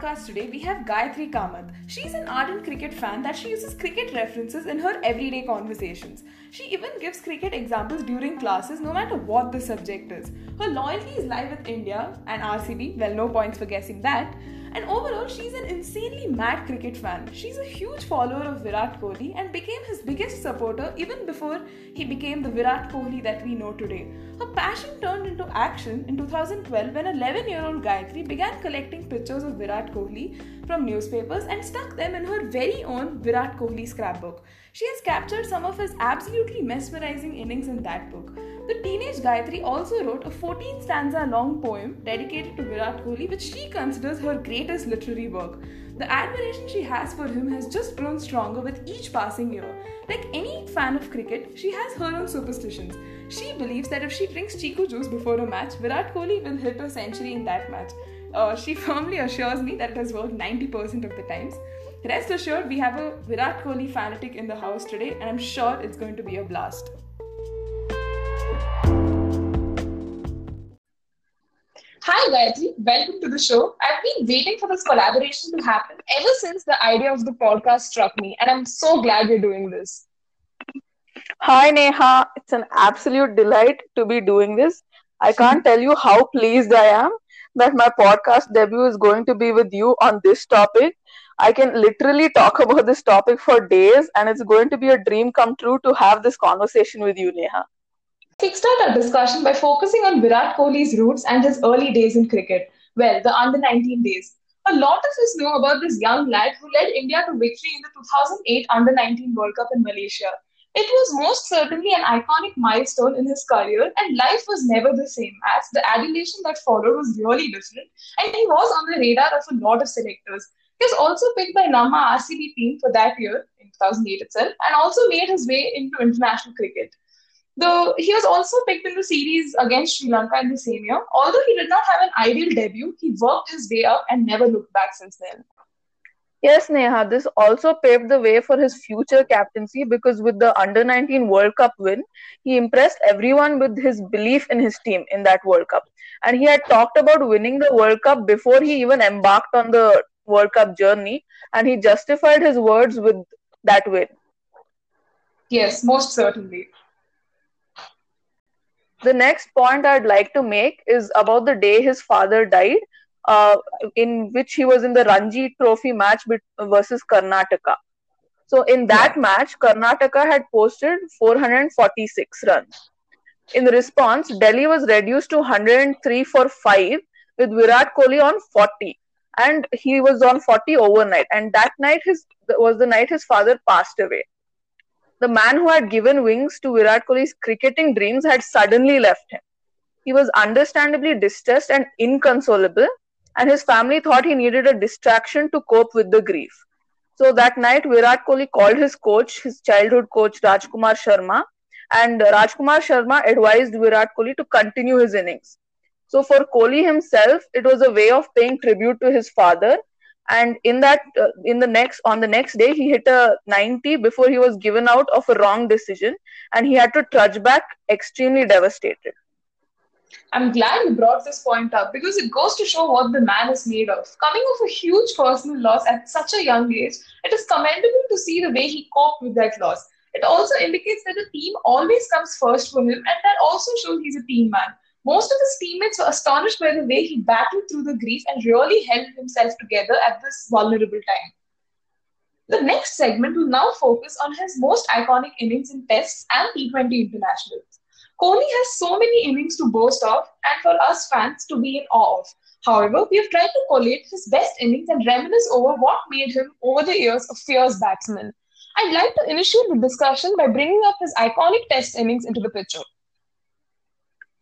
podcast today, we have Gayatri Kamath. She's an ardent cricket fan that she uses cricket references in her everyday conversations. She even gives cricket examples during classes, no matter what the subject is. Her loyalty is live with India and RCB, well, no points for guessing that. And overall, she's an insanely mad cricket fan. She's a huge follower of Virat Kohli and became his biggest supporter even before he became the Virat Kohli that we know today. Her passion turned into action in 2012 when 11 year old Gayatri began collecting pictures of Virat Kohli from newspapers and stuck them in her very own Virat Kohli scrapbook. She has captured some of his absolutely mesmerizing innings in that book. The teenage Gayatri also wrote a 14 stanza long poem dedicated to Virat Kohli, which she considers her greatest literary work. The admiration she has for him has just grown stronger with each passing year. Like any fan of cricket, she has her own superstitions. She believes that if she drinks Chiku juice before a match, Virat Kohli will hit a century in that match. Uh, she firmly assures me that it has worked 90% of the times. Rest assured, we have a Virat Kohli fanatic in the house today, and I'm sure it's going to be a blast. Gayatri, welcome to the show. I've been waiting for this collaboration to happen ever since the idea of the podcast struck me, and I'm so glad you're doing this. Hi Neha, it's an absolute delight to be doing this. I can't tell you how pleased I am that my podcast debut is going to be with you on this topic. I can literally talk about this topic for days, and it's going to be a dream come true to have this conversation with you, Neha kickstart our discussion by focusing on Virat Kohli's roots and his early days in cricket. Well, the under 19 days. A lot of us know about this young lad who led India to victory in the 2008 Under 19 World Cup in Malaysia. It was most certainly an iconic milestone in his career, and life was never the same as the adulation that followed was really different, and he was on the radar of a lot of selectors. He was also picked by Namma RCB team for that year, in 2008 itself, and also made his way into international cricket. The, he was also picked in the series against Sri Lanka in the same year. Although he did not have an ideal debut, he worked his way up and never looked back since then. Yes, Neha, this also paved the way for his future captaincy because with the Under 19 World Cup win, he impressed everyone with his belief in his team in that World Cup. And he had talked about winning the World Cup before he even embarked on the World Cup journey, and he justified his words with that win. Yes, most certainly the next point I'd like to make is about the day his father died, uh, in which he was in the Ranji Trophy match versus Karnataka. So, in that yeah. match, Karnataka had posted 446 runs. In response, Delhi was reduced to 103 for 5 with Virat Kohli on 40. And he was on 40 overnight. And that night his was the night his father passed away the man who had given wings to Virat Kohli's cricketing dreams had suddenly left him. He was understandably distressed and inconsolable, and his family thought he needed a distraction to cope with the grief. So that night, Virat Kohli called his coach, his childhood coach Rajkumar Sharma, and Rajkumar Sharma advised Virat Kohli to continue his innings. So for Kohli himself, it was a way of paying tribute to his father and in that uh, in the next on the next day he hit a 90 before he was given out of a wrong decision and he had to trudge back extremely devastated. I'm glad you brought this point up because it goes to show what the man is made of. Coming off a huge personal loss at such a young age it is commendable to see the way he coped with that loss. It also indicates that the team always comes first for him and that also shows he's a team man most of his teammates were astonished by the way he battled through the grief and really held himself together at this vulnerable time. The next segment will now focus on his most iconic innings in Tests and T20 internationals. Kohli has so many innings to boast of and for us fans to be in awe of. However, we have tried to collate his best innings and reminisce over what made him, over the years, a fierce batsman. I'd like to initiate the discussion by bringing up his iconic Test innings into the picture.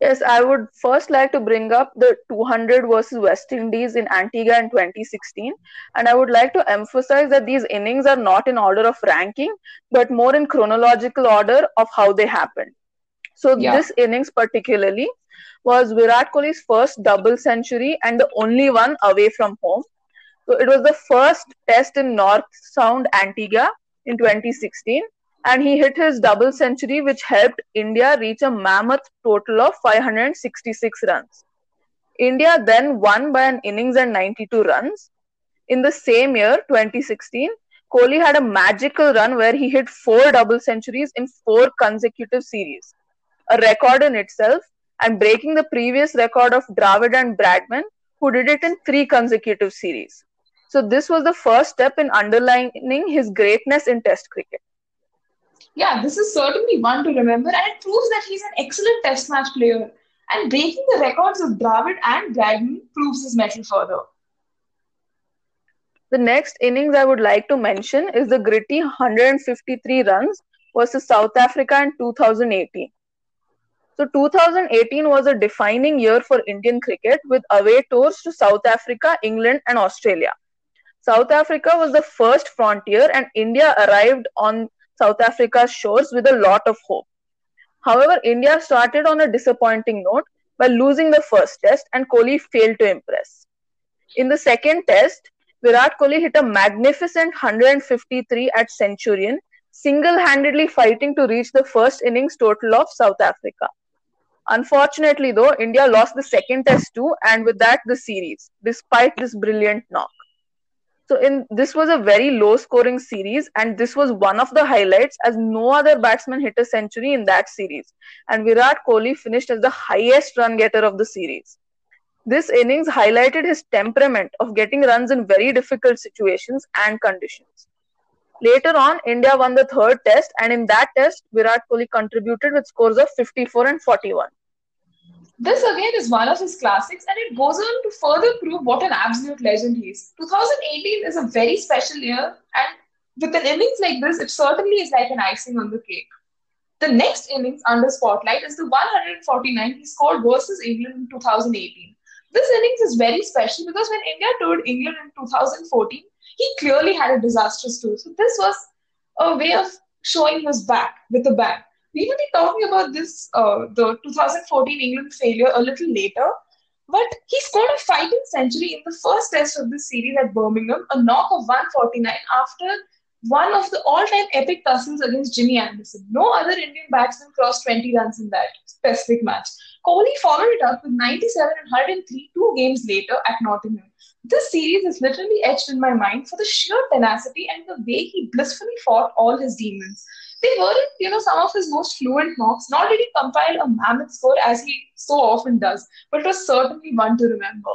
Yes, I would first like to bring up the 200 versus West Indies in Antigua in 2016. And I would like to emphasize that these innings are not in order of ranking, but more in chronological order of how they happened. So, yeah. this innings particularly was Virat Kohli's first double century and the only one away from home. So, it was the first test in North Sound, Antigua in 2016 and he hit his double century, which helped India reach a mammoth total of 566 runs. India then won by an innings and 92 runs. In the same year, 2016, Kohli had a magical run where he hit four double centuries in four consecutive series, a record in itself, and breaking the previous record of Dravid and Bradman, who did it in three consecutive series. So, this was the first step in underlining his greatness in Test cricket. Yeah, this is certainly one to remember, and it proves that he's an excellent Test match player. And breaking the records of Dravid and Bradman proves his mettle further. The next innings I would like to mention is the gritty 153 runs versus South Africa in 2018. So 2018 was a defining year for Indian cricket with away tours to South Africa, England, and Australia. South Africa was the first frontier, and India arrived on South Africa's shores with a lot of hope. However, India started on a disappointing note by losing the first test, and Kohli failed to impress. In the second test, Virat Kohli hit a magnificent 153 at Centurion, single handedly fighting to reach the first innings total of South Africa. Unfortunately, though, India lost the second test too, and with that, the series, despite this brilliant knock. So, in this was a very low scoring series, and this was one of the highlights as no other batsman hit a century in that series. And Virat Kohli finished as the highest run getter of the series. This innings highlighted his temperament of getting runs in very difficult situations and conditions. Later on, India won the third test, and in that test, Virat Kohli contributed with scores of 54 and 41. This again is one of his classics, and it goes on to further prove what an absolute legend he is. 2018 is a very special year, and with an innings like this, it certainly is like an icing on the cake. The next innings under spotlight is the 149 he scored versus England in 2018. This innings is very special because when India toured England in 2014, he clearly had a disastrous tour. So this was a way of showing his back with a bang. We will be talking about this, uh, the 2014 England failure a little later. But he scored a fighting century in the first test of this series at Birmingham, a knock of 149 after one of the all-time epic tussles against Jimmy Anderson. No other Indian batsman crossed 20 runs in that specific match. Kohli followed it up with 97 and 103 two games later at Nottingham. This series is literally etched in my mind for the sheer tenacity and the way he blissfully fought all his demons. They weren't, you know, some of his most fluent knocks, nor did he compile a mammoth score as he so often does, but it was certainly one to remember.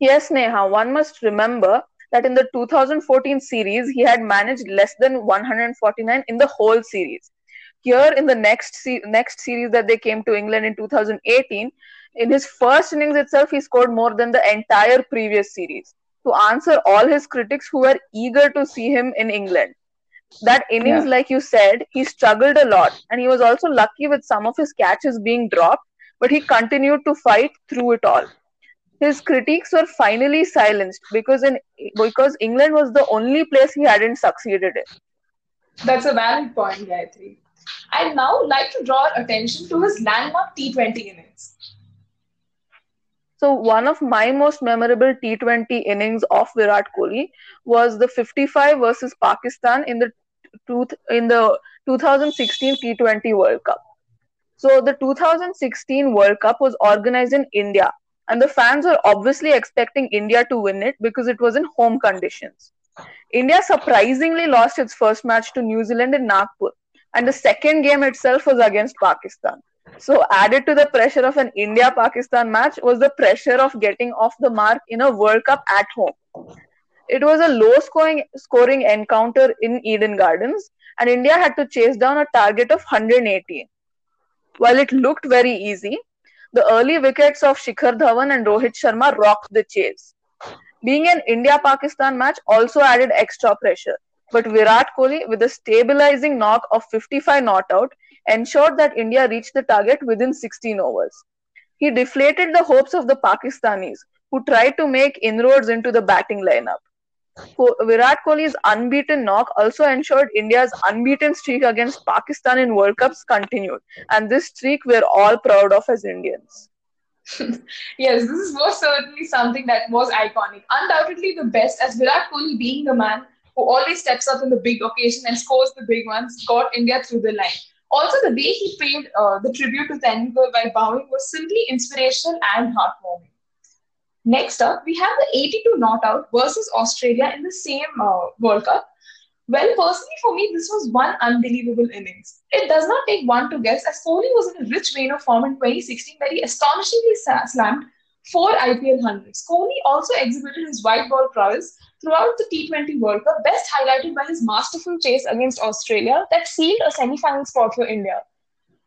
Yes, Neha, one must remember that in the 2014 series, he had managed less than 149 in the whole series here in the next se- next series that they came to England in 2018, in his first innings itself, he scored more than the entire previous series to answer all his critics who were eager to see him in England. That innings, yeah. like you said, he struggled a lot, and he was also lucky with some of his catches being dropped, but he continued to fight through it all. His critics were finally silenced because in because England was the only place he hadn't succeeded in. That's a valid point, Gayatri. I'd now like to draw attention to his landmark T20 innings. So, one of my most memorable T20 innings of Virat Kohli was the 55 versus Pakistan in the in the 2016 T20 World Cup. So, the 2016 World Cup was organized in India, and the fans were obviously expecting India to win it because it was in home conditions. India surprisingly lost its first match to New Zealand in Nagpur, and the second game itself was against Pakistan. So, added to the pressure of an India Pakistan match was the pressure of getting off the mark in a World Cup at home. It was a low scoring, scoring encounter in Eden Gardens, and India had to chase down a target of 180. While it looked very easy, the early wickets of Shikhar Dhawan and Rohit Sharma rocked the chase. Being an India Pakistan match also added extra pressure but Virat Kohli, with a stabilizing knock of 55 not out, ensured that India reached the target within 16 overs. He deflated the hopes of the Pakistanis, who tried to make inroads into the batting lineup. Virat Kohli's unbeaten knock also ensured India's unbeaten streak against Pakistan in World Cups continued, and this streak we're all proud of as Indians. yes, this is most certainly something that was iconic. Undoubtedly the best, as Virat Kohli being the man who always steps up in the big occasion and scores the big ones, got India through the line. Also, the way he paid uh, the tribute to Tendulkar by bowing was simply inspirational and heartwarming. Next up, we have the 82 not out versus Australia in the same uh, World Cup. Well, personally for me, this was one unbelievable innings. It does not take one to guess, as Kohli was in a rich vein of form in 2016 where he astonishingly slammed four IPL hundreds. Kohli also exhibited his white ball prowess throughout the T20 World Cup, best highlighted by his masterful chase against Australia that sealed a semi-final spot for India.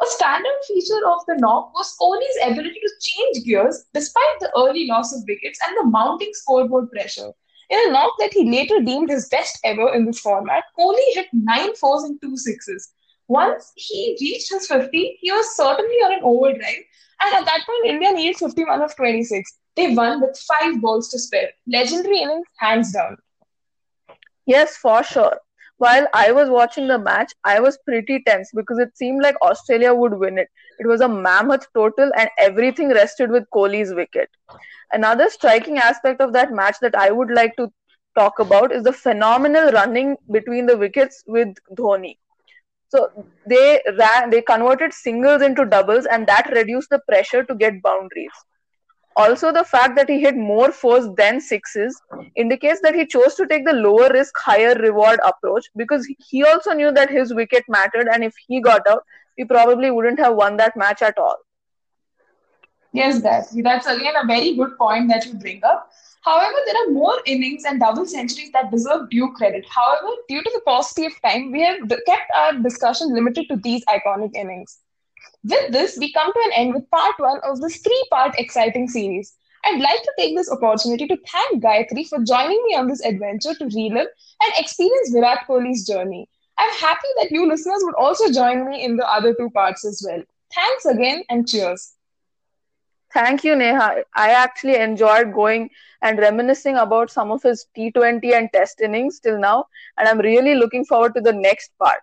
A standout feature of the knock was Kohli's ability to change gears despite the early loss of wickets and the mounting scoreboard pressure. In a knock that he later deemed his best ever in this format, Kohli hit nine fours and two sixes. Once he reached his 50, he was certainly on an overdrive, and at that point, India needed 51 of 26. They won with five balls to spare. Legendary innings, hands down. Yes, for sure. While I was watching the match, I was pretty tense because it seemed like Australia would win it. It was a mammoth total, and everything rested with Kohli's wicket. Another striking aspect of that match that I would like to talk about is the phenomenal running between the wickets with Dhoni. So they ran, they converted singles into doubles, and that reduced the pressure to get boundaries. Also, the fact that he hit more fours than sixes indicates that he chose to take the lower risk, higher reward approach because he also knew that his wicket mattered, and if he got out, he probably wouldn't have won that match at all. Yes, that that's again a very good point that you bring up. However, there are more innings and double centuries that deserve due credit. However, due to the paucity of time, we have kept our discussion limited to these iconic innings. With this, we come to an end with part one of this three part exciting series. I'd like to take this opportunity to thank Gayatri for joining me on this adventure to relive and experience Virat Kohli's journey. I'm happy that you listeners would also join me in the other two parts as well. Thanks again and cheers. Thank you, Neha. I actually enjoyed going and reminiscing about some of his T20 and Test innings till now, and I'm really looking forward to the next part.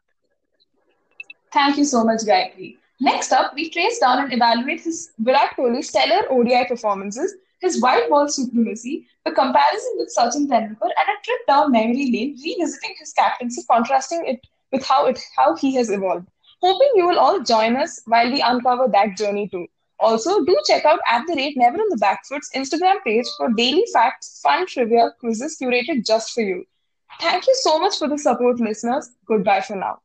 Thank you so much, Gayatri. Next up, we trace down and evaluate his Virat Kohli's stellar ODI performances, his white ball supremacy, the comparison with Sachin Tendulkar, and a trip down memory lane, revisiting his captaincy, contrasting it with how it how he has evolved. Hoping you will all join us while we uncover that journey too. Also, do check out at the rate Never on the Backfoot's Instagram page for daily facts, fun trivia, quizzes curated just for you. Thank you so much for the support, listeners. Goodbye for now.